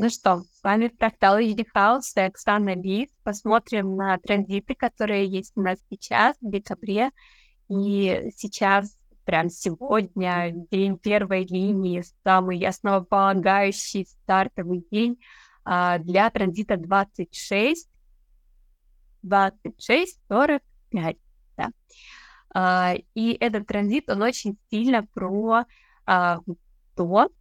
Ну что, с вами Фрактал HD House и Оксана Ли. Посмотрим на транзиты, которые есть у нас сейчас, в декабре. И сейчас, прям сегодня, день первой линии, самый основополагающий стартовый день а, для транзита 26, 26, 45, да. А, и этот транзит, он очень сильно про а, то,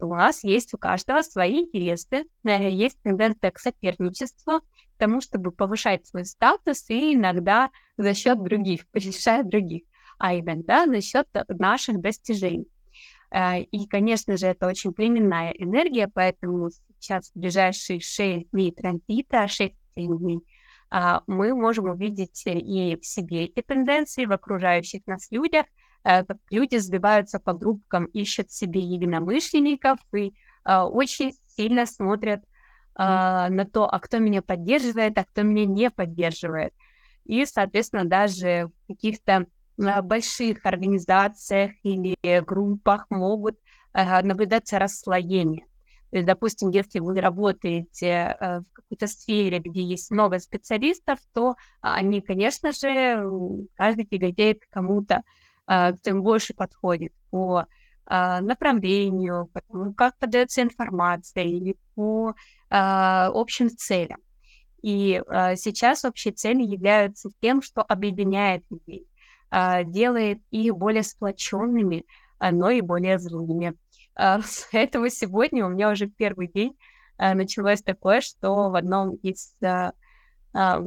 у нас есть у каждого свои интересы, э, есть тенденция к соперничеству, к тому, чтобы повышать свой статус и иногда за счет других, повышать других, а иногда за счет наших достижений. Э, и, конечно же, это очень племенная энергия, поэтому сейчас в ближайшие 6 дней транзита, 6 дней, а, мы можем увидеть и в себе эти тенденции, в окружающих нас людях, Э, как люди сбиваются по группкам, ищут себе единомышленников и э, очень сильно смотрят э, на то, а кто меня поддерживает, а кто меня не поддерживает. И, соответственно, даже в каких-то больших организациях или группах могут наблюдаться расслоение. То есть, допустим, если вы работаете в какой-то сфере, где есть много специалистов, то они, конечно же, каждый тяготеет к кому-то а, тем больше подходит по а, направлению, по тому, как подается информация или по а, общим целям. И сейчас общие цели являются тем, что объединяет людей, делает их более сплоченными, но и более злыми. Поэтому сегодня у меня уже первый день началось такое, что в одном из в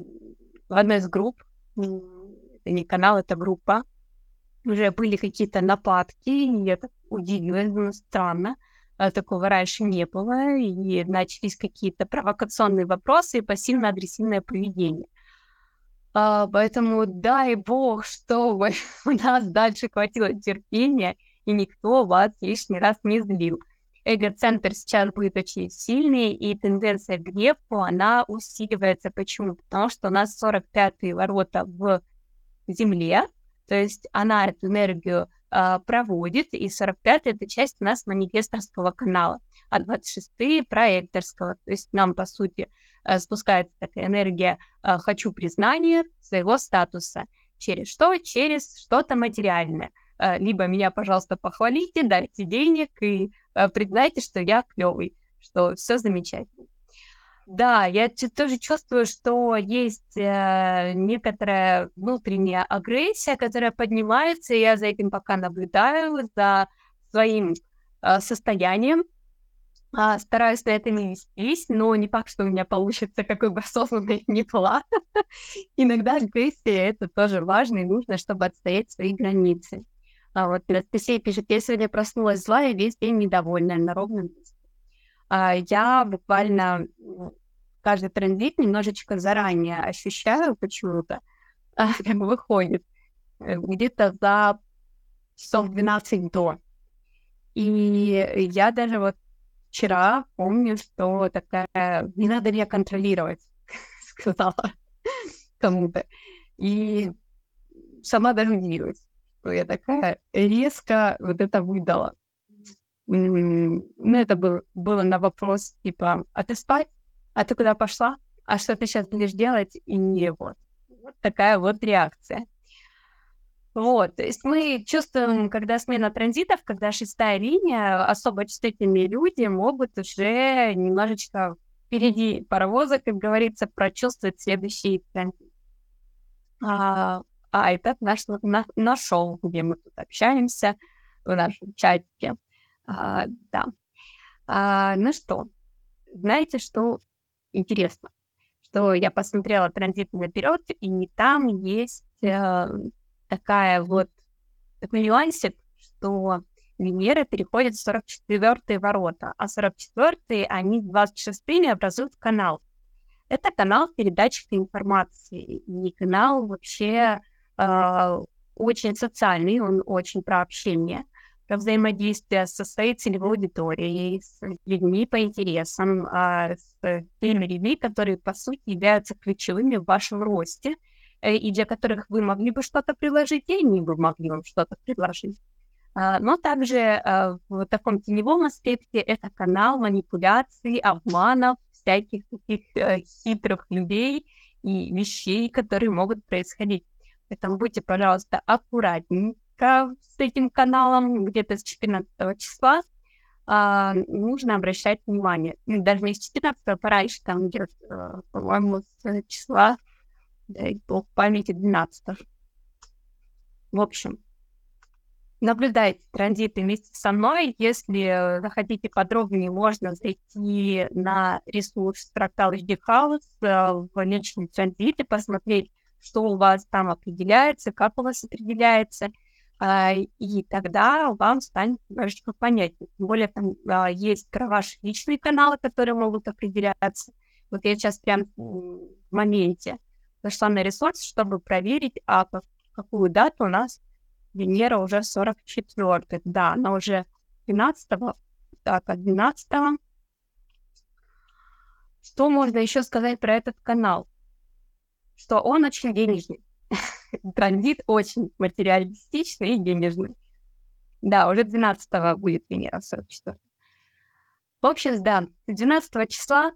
одной из групп, это не канал, это группа, уже были какие-то нападки, и это удивилось, ну, странно. А, такого раньше не было, и начались какие-то провокационные вопросы и пассивно-агрессивное поведение. А, поэтому дай бог, чтобы у нас дальше хватило терпения, и никто вас лишний раз не злил. Эго-центр сейчас будет очень сильный, и тенденция к гневу, она усиливается. Почему? Потому что у нас 45-е ворота в Земле, то есть она эту энергию э, проводит, и 45 это часть у нас манифесторского канала, а 26 проекторского. То есть нам, по сути, э, спускается такая энергия э, «хочу признания своего статуса». Через что? Через что-то материальное. Э, либо меня, пожалуйста, похвалите, дайте денег и э, признайте, что я клевый, что все замечательно. Да, я тоже чувствую, что есть э, некоторая внутренняя агрессия, которая поднимается, и я за этим пока наблюдаю, за своим э, состоянием. Э, стараюсь на это не вестись, но не факт, что у меня получится, какой бы осознанный ни была. Иногда агрессия — это тоже важно, и нужно, чтобы отстоять свои границы. А вот Анастасия пишет, я сегодня проснулась злая весь день недовольная на ровном месте. А, я буквально каждый транзит немножечко заранее ощущаю почему-то, как выходит э, где-то за часов 12 до. И я даже вот вчера помню, что такая, не надо меня контролировать, сказала кому-то. И сама даже удивилась, что я такая резко вот это выдала. Ну, это был, было на вопрос, типа, а ты спать? А ты куда пошла? А что ты сейчас будешь делать? И вот. Вот такая вот реакция. Вот, то есть мы чувствуем, когда смена транзитов, когда шестая линия, особо чувствительные люди могут уже немножечко впереди паровоза, как говорится, прочувствовать следующий транзит. А, а этот наш на, нашел, где мы тут общаемся, в нашем чатике. А, да. А, ну что, знаете, что интересно? Что я посмотрела транзит наперед, и там есть э, такая вот такой нюансик, что Венера переходит в 44-е ворота, а 44-е, они с 26-ми образуют канал. Это канал передачи информации, и канал вообще э, очень социальный, он очень про общение взаимодействие со своей целевой аудиторией, с людьми по интересам, а, с теми людьми, которые, по сути, являются ключевыми в вашем росте, э, и для которых вы могли бы что-то предложить, и они бы могли вам что-то предложить. А, но также а, в таком теневом аспекте это канал манипуляций, обманов, всяких таких э, хитрых людей и вещей, которые могут происходить. Поэтому будьте, пожалуйста, аккуратненько с этим каналом где-то с 14 числа. А, нужно обращать внимание. Ну, даже не с 14, а пораньше, там где-то, э, по-моему, с числа, дай бог памяти, 12. В общем, наблюдайте транзиты вместе со мной. Если захотите подробнее, можно зайти на ресурс Fractal HD House э, в личном транзите, посмотреть, что у вас там определяется, как у вас определяется, и тогда вам станет немножечко понятнее. Тем более там а, есть ваши личные каналы, которые могут определяться. Вот я сейчас прям в моменте зашла на ресурс, чтобы проверить, а в какую дату у нас Венера уже 44 Да, она уже 12 -го. Так, от 12 -го. Что можно еще сказать про этот канал? Что он очень денежный. Транзит очень материалистичный и денежный. Да, уже 12 будет Венера 44 В общем, да, 12 числа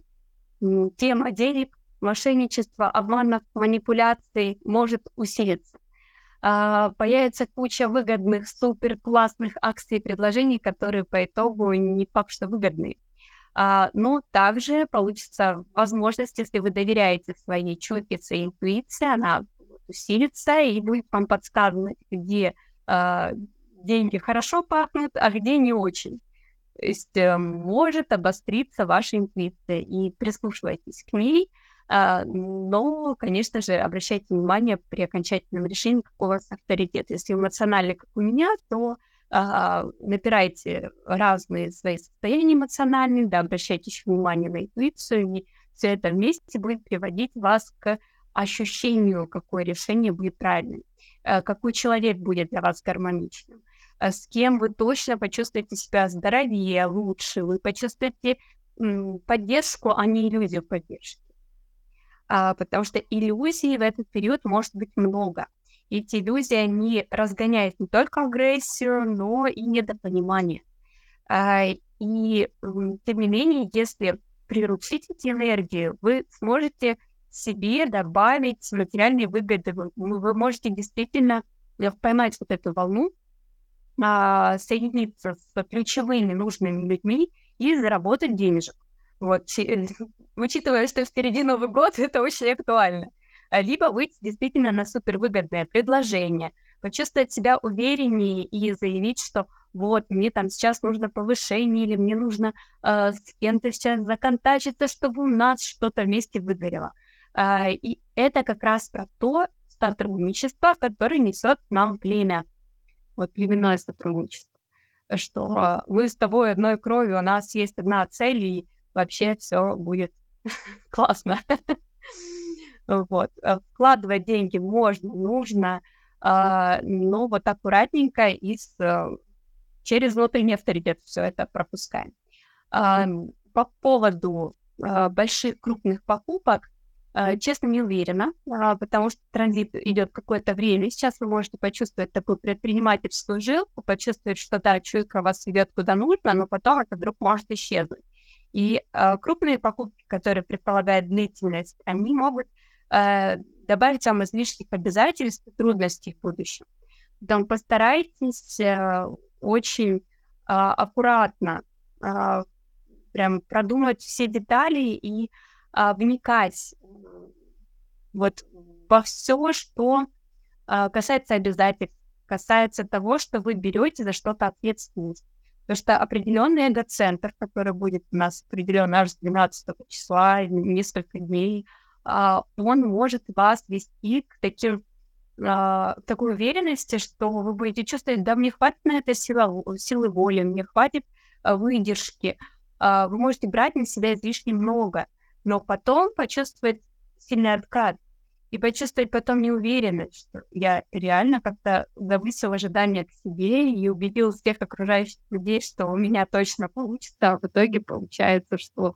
тема денег, мошенничества, обманов, манипуляций может усилиться а, появится куча выгодных, супер классных акций и предложений, которые по итогу не факт, что выгодные. А, но также получится возможность, если вы доверяете своей чуйке, своей интуиции, она усилится и будет вам подсказывать, где а, деньги хорошо пахнут, а где не очень. То есть э, может обостриться ваша интуиция, и прислушивайтесь к ней, а, но, конечно же, обращайте внимание при окончательном решении, какой у вас авторитет. Если эмоциональный, как у меня, то а, набирайте разные свои состояния эмоциональные, да, обращайте еще внимание на интуицию, и все это вместе будет приводить вас к ощущению, какое решение будет правильным, а, какой человек будет для вас гармоничным, а с кем вы точно почувствуете себя здоровее, лучше, вы почувствуете поддержку, а не иллюзию поддержки а, потому что иллюзий в этот период может быть много. Эти иллюзии, они разгоняют не только агрессию, но и недопонимание. А, и, тем не менее, если приручить эти энергии, вы сможете себе добавить материальные выгоды. Вы, вы можете действительно поймать вот эту волну, а, соединиться с ключевыми нужными людьми и заработать денежек. Вот, учитывая, что впереди Новый год, это очень актуально. А, либо выйти действительно на супервыгодное предложение, почувствовать себя увереннее и заявить, что вот, мне там сейчас нужно повышение, или мне нужно э, с кем-то сейчас законтачиться, чтобы у нас что-то вместе выгорело. Э, и это как раз про то сотрудничество, которое несет нам племя. Вот племенное сотрудничество. Что мы с тобой одной кровью, у нас есть одна цель, и вообще все будет классно. Вот. Э, вкладывать деньги можно, нужно, а, но вот аккуратненько и с, через внутренний авторитет все это пропускаем. По поводу а, больших крупных покупок, а, честно, не уверена, потому что транзит идет какое-то время. Сейчас вы можете почувствовать такую предпринимательскую жилку, почувствовать, что да, чуйка вас ведет куда нужно, но потом это вдруг может исчезнуть. И э, крупные покупки, которые предполагают длительность, они могут э, добавить вам излишних обязательств и трудностей в будущем. Поэтому постарайтесь э, очень э, аккуратно э, прям продумать все детали и э, вникать вот во все, что э, касается обязательств, касается того, что вы берете за что-то ответственность. Потому что определенный эгоцентр, который будет у нас определен аж с 12 числа, несколько дней, а, он может вас вести к таким а, такой уверенности, что вы будете чувствовать, да, мне хватит на это сила, силы воли, мне хватит а, выдержки. Вы можете брать на себя излишне много, но потом почувствовать сильный откат и почувствовать потом неуверенность, что я реально как-то завысил ожидания к себе и убедил всех окружающих людей, что у меня точно получится, а в итоге получается, что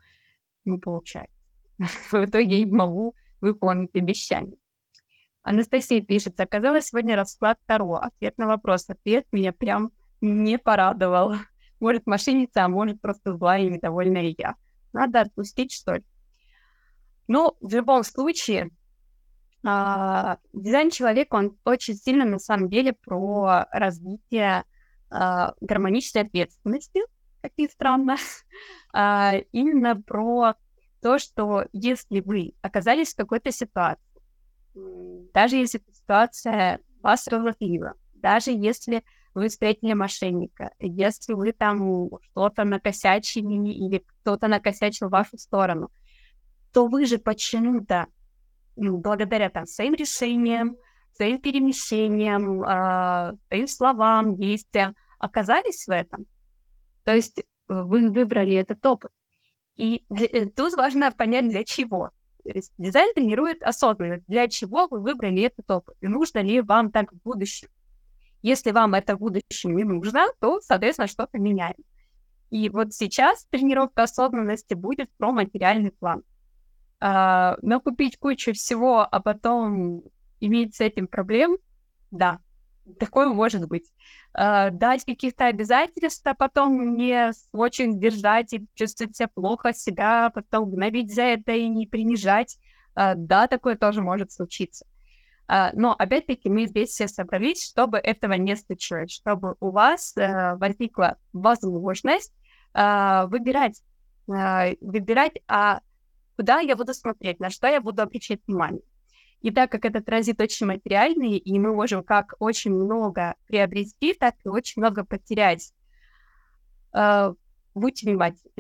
не получается. В итоге я не могу выполнить обещание. Анастасия пишет, оказалось сегодня расклад Таро. Ответ на вопрос. Ответ меня прям не порадовал. Может, мошенница, а может, просто злая и недовольная я. Надо отпустить, что ли. Но в любом случае, а, дизайн человека, он очень сильно, на самом деле, про развитие а, гармоничной ответственности, как ни странно, а, именно про то, что если вы оказались в какой-то ситуации, даже если ситуация вас разозлила, даже если вы встретили мошенника, если вы там что-то накосячили или кто-то накосячил в вашу сторону, то вы же почему-то, благодаря там своим решениям, своим перемещениям, э, своим словам, действиям, оказались в этом. То есть вы выбрали этот опыт. И э, тут важно понять, для чего. Дизайн тренирует осознанность, для чего вы выбрали этот опыт, и нужно ли вам так в будущем. Если вам это в будущем не нужно, то, соответственно, что-то меняем. И вот сейчас тренировка осознанности будет про материальный план. А, накупить кучу всего, а потом иметь с этим проблем, да, такое может быть. Uh, дать каких-то обязательств, а потом не очень держать и чувствовать себя плохо, себя потом гнобить за это и не принижать. Uh, да, такое тоже может случиться. Uh, но, опять-таки, мы здесь все собрались, чтобы этого не случилось, чтобы у вас возникла возможность выбирать, выбирать, а куда я буду смотреть, на что я буду обращать внимание. И так как этот транзит очень материальный, и мы можем как очень много приобрести, так и очень много потерять. Uh, будьте внимательны.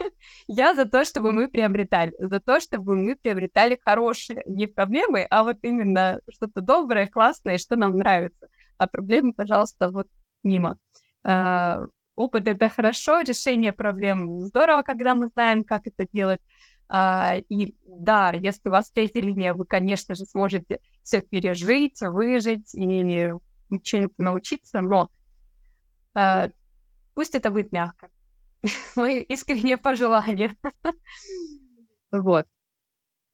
Я за то, чтобы мы приобретали, за то, чтобы мы приобретали хорошие, не проблемы, а вот именно что-то доброе, классное, что нам нравится. А проблемы, пожалуйста, вот мимо. Uh, опыт — это хорошо, решение проблем здорово, когда мы знаем, как это делать, и да, если у вас третья линия, вы, конечно же, сможете все пережить, выжить и чему-то научиться, но а, пусть это будет мягко. Мои искренние пожелания. Вот.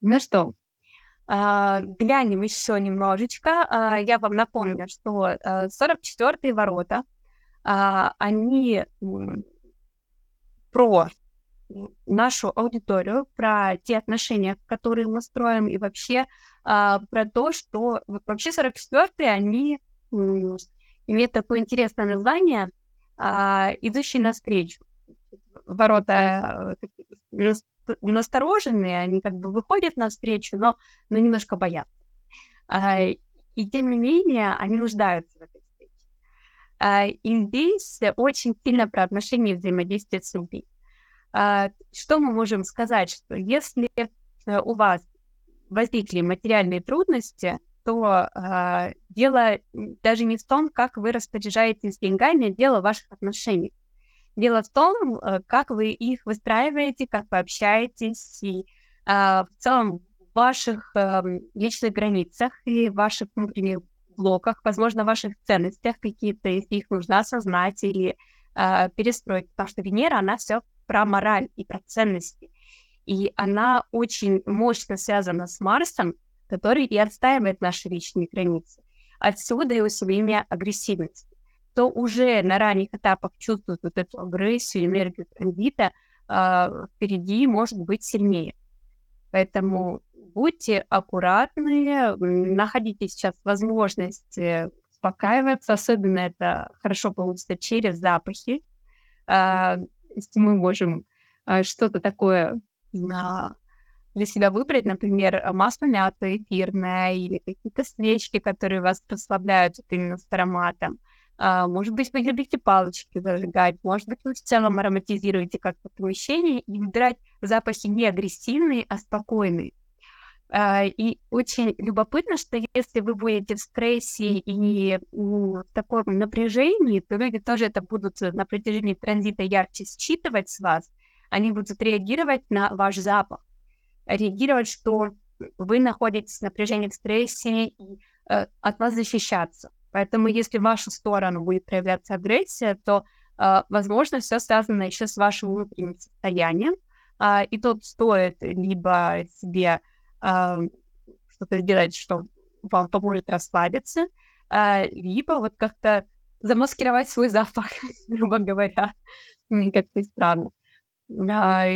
Ну что, а, глянем еще немножечко. А, я вам напомню, что а, 44-е ворота, а, они про нашу аудиторию, про те отношения, которые мы строим, и вообще а, про то, что вообще 44-е, они имеют такое интересное название а, «Идущие навстречу». Ворота э, настороженные, они как бы выходят навстречу, но, но немножко боятся. А, и тем не менее, они нуждаются в этой встрече. А, и здесь очень сильно про отношения и взаимодействие с людьми. А, что мы можем сказать, что если э, у вас возникли материальные трудности, то э, дело даже не в том, как вы распоряжаетесь деньгами, дело в ваших отношениях. Дело в том, э, как вы их выстраиваете, как вы общаетесь, и э, в целом в ваших э, личных границах и ваших внутренних блоках, возможно, ваших ценностях какие-то, если их нужно осознать или э, перестроить. Потому что Венера, она все про мораль и про ценности. И она очень мощно связана с Марсом, который и отстаивает наши личные границы. Отсюда и усиление агрессивности. То уже на ранних этапах чувствует вот эту агрессию, энергию транзита, э, впереди может быть сильнее. Поэтому будьте аккуратны, находите сейчас возможность успокаиваться, особенно это хорошо получится через запахи. Э, если мы можем э, что-то такое для себя выбрать, например, масло мяты эфирное или какие-то свечки, которые вас расслабляют вот именно с ароматом. А, может быть, вы любите палочки зажигать, может быть, вы в целом ароматизируете как-то помещение и выбирать запахи не агрессивные, а спокойные. А, и очень любопытно, что если вы будете в стрессе и в таком напряжении, то люди тоже это будут на протяжении транзита ярче считывать с вас. Они будут реагировать на ваш запах, реагировать, что вы находитесь в напряжении, в стрессе и э, от вас защищаться. Поэтому если в вашу сторону будет проявляться агрессия, то, э, возможно, все связано еще с вашим внутренним состоянием. Э, и тут стоит либо себе что-то сделать, что вам поможет расслабиться, либо вот как-то замаскировать свой запах, грубо говоря, как-то странно. А,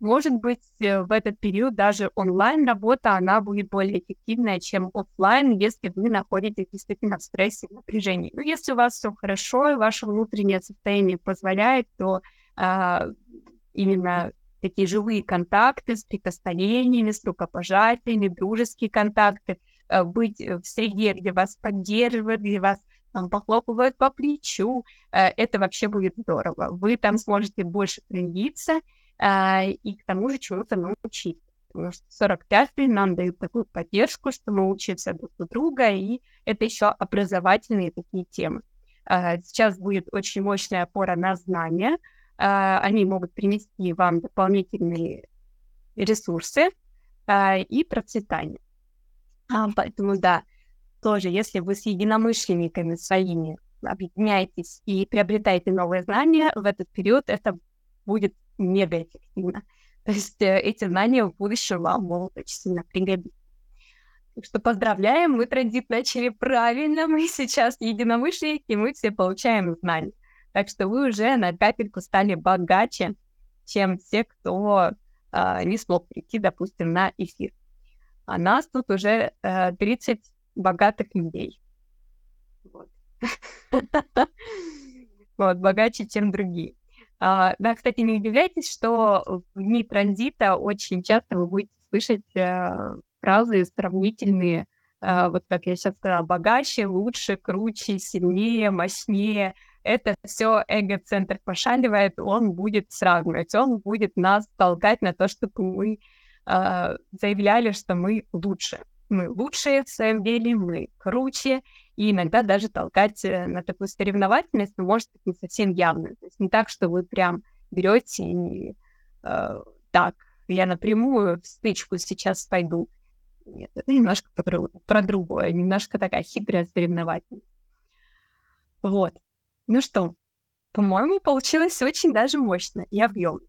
может быть, э, в этот период даже онлайн-работа, она будет более эффективная, чем офлайн, если вы находитесь действительно в стрессе, в напряжении. Но если у вас все хорошо, и ваше внутреннее состояние позволяет, то а, именно такие живые контакты с прикосновениями, с рукопожатиями, дружеские контакты, а, быть в среде, где вас поддерживают, где вас там, похлопывают по плечу, а, это вообще будет здорово. Вы там сможете больше проявиться, а, и к тому же чему-то научиться. Потому что 45-й нам дают такую поддержку, что мы учимся друг у друга, и это еще образовательные такие темы. Сейчас будет очень мощная опора на знания. А, они могут принести вам дополнительные ресурсы и процветание. Поэтому, да, тоже, если вы с единомышленниками своими объединяетесь и приобретаете новые знания, в этот период это будет мега эффективно. То есть э, эти знания в будущем вам могут очень сильно пригодиться. Так что поздравляем, мы транзит начали правильно, мы сейчас единомышленники, мы все получаем знания. Так что вы уже на капельку стали богаче, чем те, кто э, не смог прийти, допустим, на эфир. А нас тут уже э, 30 богатых людей. Вот. богаче, чем другие. А, да, кстати, не удивляйтесь, что в дни транзита очень часто вы будете слышать а, фразы сравнительные, вот как я сейчас сказала, богаче, лучше, круче, сильнее, мощнее. Это все эго-центр пошаливает, он будет сравнивать, он будет нас толкать на то, чтобы мы а, заявляли, что мы лучше. Мы лучшие в своем деле, мы круче, и иногда даже толкать э, на такую соревновательность, но может быть не совсем явную. То есть не так, что вы прям берете и э, так, я напрямую в стычку сейчас пойду. Нет, это немножко про, другое, немножко такая хитрая соревновательность. Вот. Ну что, по-моему, получилось очень даже мощно и объемно.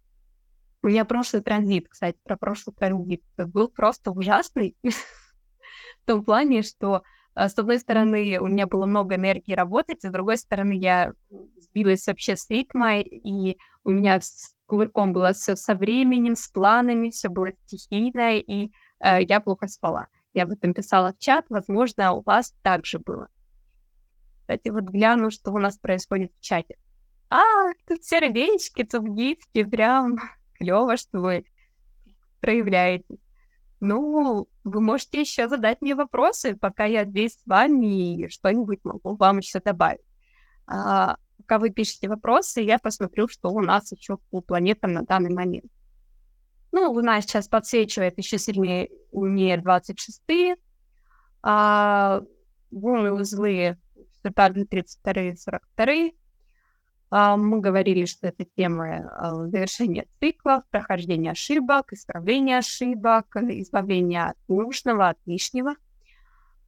У меня прошлый транзит, кстати, про прошлый транзит был просто ужасный в том плане, что а, с одной стороны, у меня было много энергии работать, с другой стороны, я сбилась вообще с ритма, и у меня с кувырком было все со временем, с планами, все было стихийно, и я плохо спала. Я об этом писала в чат, возможно, у вас так же было. Кстати, вот гляну, что у нас происходит в чате. А, тут сердечки, тут гифки, прям клево, что вы проявляете. Ну, вы можете еще задать мне вопросы, пока я здесь с вами и что-нибудь могу вам еще добавить. А, пока вы пишете вопросы, я посмотрю, что у нас еще по планетам на данный момент. Ну, Луна сейчас подсвечивает еще сильнее не 26-е, а лунные узлы также 32-е, 42-е, а, мы говорили, что это тема а, завершения циклов, прохождения ошибок, исправления ошибок, избавления от нужного, от лишнего.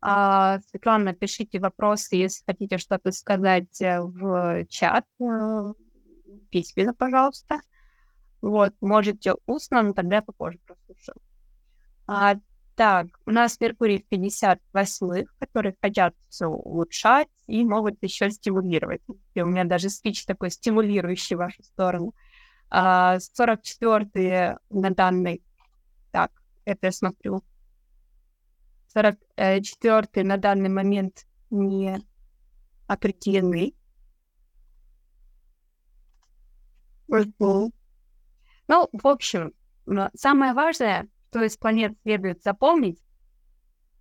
А, Светлана, пишите вопросы, если хотите что-то сказать э, в чат, э, письменно, пожалуйста. Вот, можете устно, но тогда попозже прослушаю. А, так, у нас Меркурий в 58 которые хотят все улучшать и могут еще стимулировать. И у меня даже спич такой стимулирующий в вашу сторону. А, 44 на данный... Так, это я смотрю. 44 на данный момент не определены. Ну, в общем, самое важное, что из планет следует запомнить,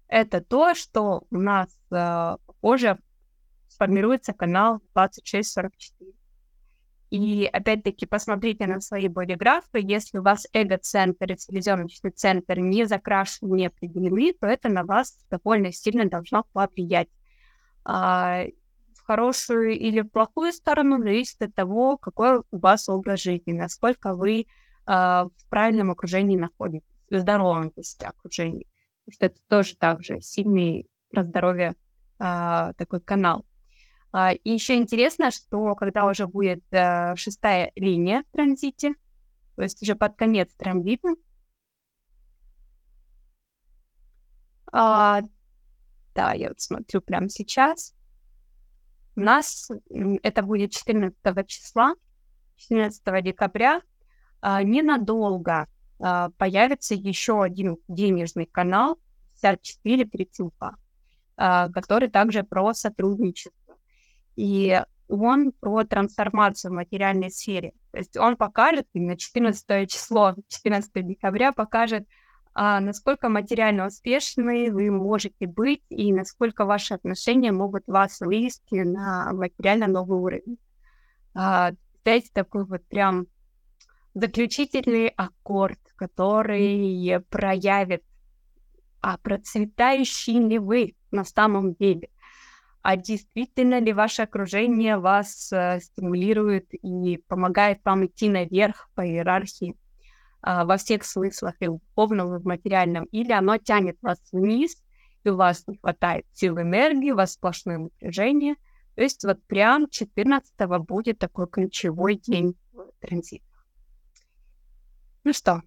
это то, что у нас э, позже сформируется канал 2644. И опять-таки посмотрите на свои бодиграфы. Если у вас эго-центр и телевизионный центр не закрашены, не определены, то это на вас довольно сильно должно повлиять. Хорошую или в плохую сторону зависит от того, какой у вас образ жизни, насколько вы а, в правильном окружении находитесь в здоровом то окружении. Потому что это тоже также сильный про здоровье а, такой канал. А, и еще интересно, что когда уже будет а, шестая линия в транзите, то есть уже под конец транзита, а, да, я вот смотрю прямо сейчас. У нас это будет 14 числа, 14 декабря, а, ненадолго а, появится еще один денежный канал 54 Перетюха, а, который также про сотрудничество. И он про трансформацию в материальной сфере. То есть он покажет, на 14 число, 14 декабря покажет, а, насколько материально успешны вы можете быть и насколько ваши отношения могут вас вывести на материально новый уровень. А, знаете, такой вот прям заключительный аккорд, который проявит, а процветающий ли вы на самом деле, а действительно ли ваше окружение вас э, стимулирует и помогает вам идти наверх по иерархии во всех смыслах, и в духовном, и в материальном, или оно тянет вас вниз, и у вас не хватает сил энергии, у вас сплошное напряжение. То есть вот прям 14 будет такой ключевой день транзита. Ну что?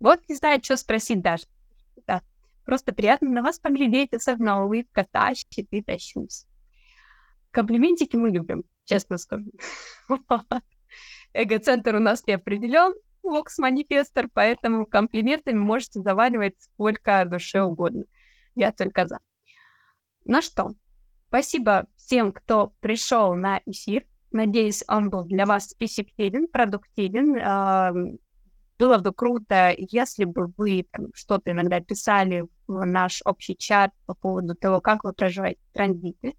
Вот не знаю, что спросить даже. Да. Просто приятно на вас поглядеть, особенно улыбка тащит и тащусь. Комплиментики мы любим, честно скажу. Эго-центр у нас не определен, Вокс-манифестор, поэтому комплиментами можете заваливать сколько душе угодно. Я только за. Ну что, спасибо всем, кто пришел на эфир. Надеюсь, он был для вас эффективен, продуктивен. Было бы круто, если бы вы что-то иногда писали в наш общий чат по поводу того, как вы проживаете транзиты.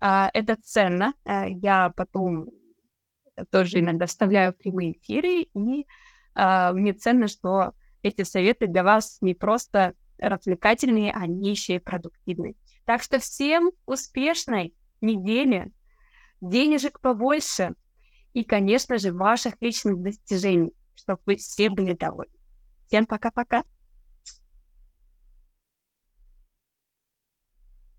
А, это ценно. А, я потом тоже иногда вставляю прямые эфиры, и а, мне ценно, что эти советы для вас не просто развлекательные, они еще и продуктивные. Так что всем успешной недели, денежек побольше и, конечно же, ваших личных достижений, чтобы вы все были довольны. Всем пока-пока.